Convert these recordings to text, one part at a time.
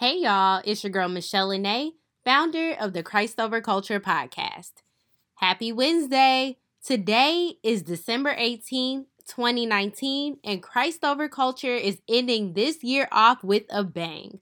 Hey y'all, it's your girl Michelle Lene, founder of the Christ Over Culture podcast. Happy Wednesday! Today is December 18th, 2019, and Christ Over Culture is ending this year off with a bang.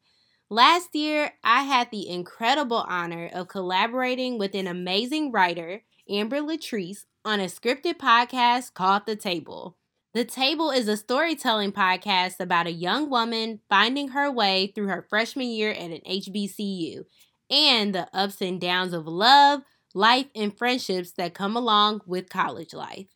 Last year, I had the incredible honor of collaborating with an amazing writer, Amber Latrice, on a scripted podcast called The Table. The Table is a storytelling podcast about a young woman finding her way through her freshman year at an HBCU and the ups and downs of love, life, and friendships that come along with college life.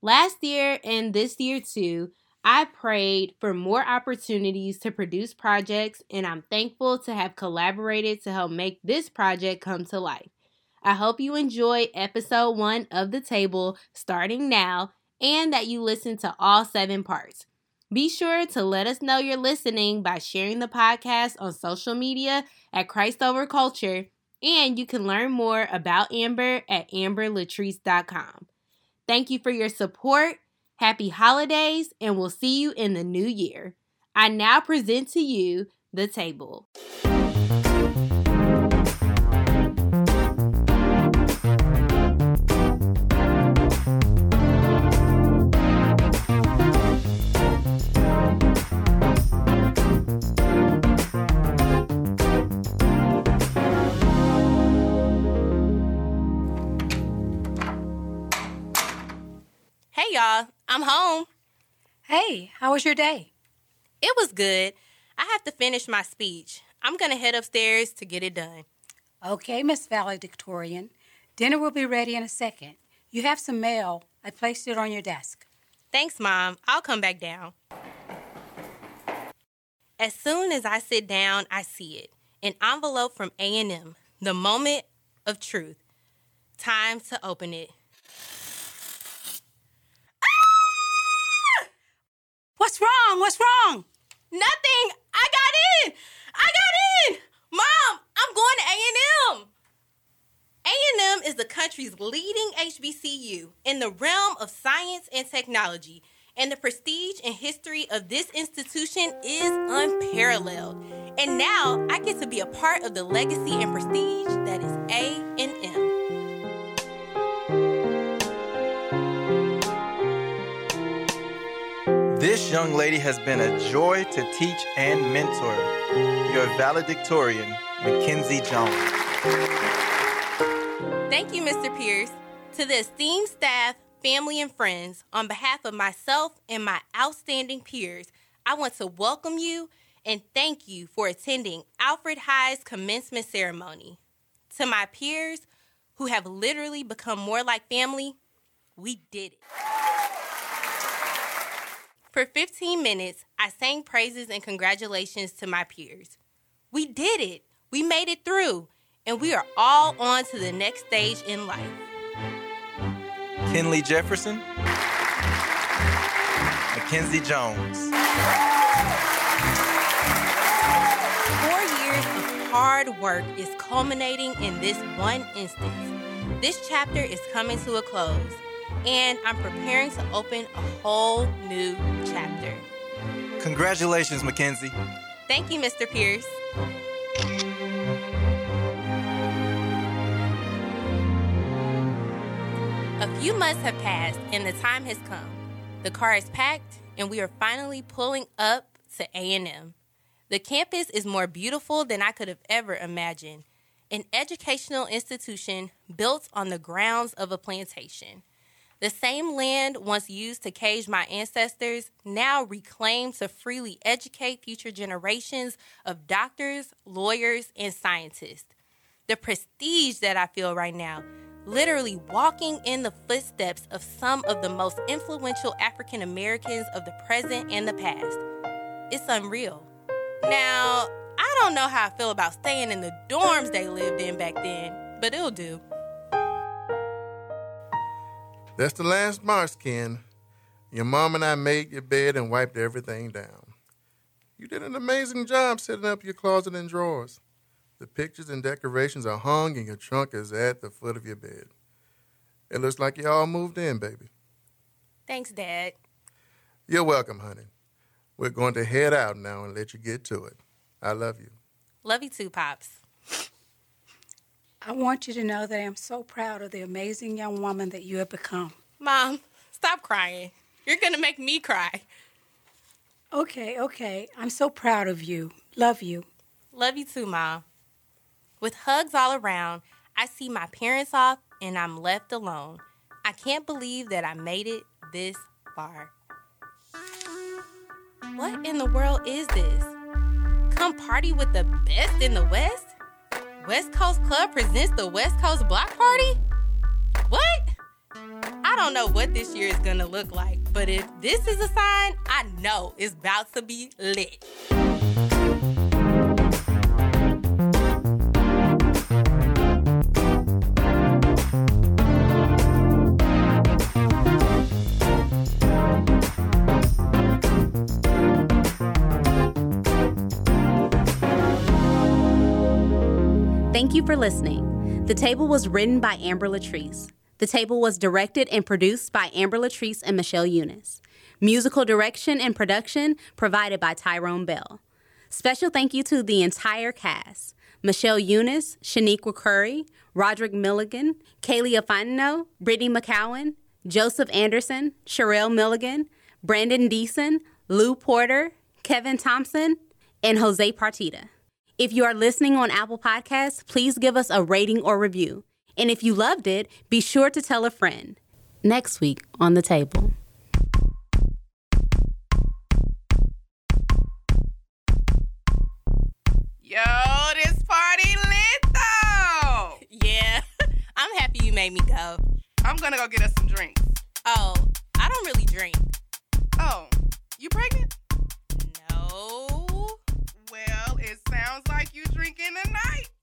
Last year and this year too, I prayed for more opportunities to produce projects, and I'm thankful to have collaborated to help make this project come to life. I hope you enjoy episode one of The Table starting now and that you listen to all seven parts. Be sure to let us know you're listening by sharing the podcast on social media at Christ Over Culture, and you can learn more about Amber at amberlatrice.com. Thank you for your support. Happy holidays, and we'll see you in the new year. I now present to you the table. Y'all. I'm home. Hey, how was your day? It was good. I have to finish my speech. I'm going to head upstairs to get it done. Okay, Miss Valedictorian. Dinner will be ready in a second. You have some mail. I placed it on your desk. Thanks, Mom. I'll come back down. As soon as I sit down, I see it. An envelope from A&M. The moment of truth. Time to open it. What's wrong? What's wrong? Nothing. I got in. I got in. Mom, I'm going to A&M. A&M is the country's leading HBCU in the realm of science and technology, and the prestige and history of this institution is unparalleled. And now I get to be a part of the legacy and prestige that is A&M. This young lady has been a joy to teach and mentor. Your valedictorian, Mackenzie Jones. Thank you, Mr. Pierce. To the esteemed staff, family, and friends, on behalf of myself and my outstanding peers, I want to welcome you and thank you for attending Alfred High's commencement ceremony. To my peers who have literally become more like family, we did it. For 15 minutes, I sang praises and congratulations to my peers. We did it. We made it through, and we are all on to the next stage in life. Kinley Jefferson, Mackenzie Jones. Four years of hard work is culminating in this one instance. This chapter is coming to a close and I'm preparing to open a whole new chapter. Congratulations, Mackenzie. Thank you, Mr. Pierce. A few months have passed and the time has come. The car is packed and we are finally pulling up to A&M. The campus is more beautiful than I could have ever imagined. An educational institution built on the grounds of a plantation. The same land once used to cage my ancestors, now reclaimed to freely educate future generations of doctors, lawyers, and scientists. The prestige that I feel right now, literally walking in the footsteps of some of the most influential African Americans of the present and the past. It's unreal. Now, I don't know how I feel about staying in the dorms they lived in back then, but it'll do. That's the last marks, Ken. Your mom and I made your bed and wiped everything down. You did an amazing job setting up your closet and drawers. The pictures and decorations are hung and your trunk is at the foot of your bed. It looks like you all moved in, baby. Thanks, Dad. You're welcome, honey. We're going to head out now and let you get to it. I love you. Love you too, Pops. I want you to know that I am so proud of the amazing young woman that you have become. Mom, stop crying. You're going to make me cry. Okay, okay. I'm so proud of you. Love you. Love you too, Mom. With hugs all around, I see my parents off and I'm left alone. I can't believe that I made it this far. What in the world is this? Come party with the best in the West? West Coast Club presents the West Coast Block Party? What? I don't know what this year is gonna look like, but if this is a sign, I know it's about to be lit. You for listening. The Table was written by Amber Latrice. The Table was directed and produced by Amber Latrice and Michelle Eunice. Musical direction and production provided by Tyrone Bell. Special thank you to the entire cast Michelle Eunice, Shaniqua Curry, Roderick Milligan, Kaylee Afano, Brittany McCowan, Joseph Anderson, Sherelle Milligan, Brandon Deason, Lou Porter, Kevin Thompson, and Jose Partita. If you are listening on Apple Podcasts, please give us a rating or review. And if you loved it, be sure to tell a friend. Next week on the table. Yo, this party lit though. Yeah, I'm happy you made me go. I'm gonna go get us some drinks. Oh, I don't really drink. Oh, you pregnant? No it sounds like you drinking tonight.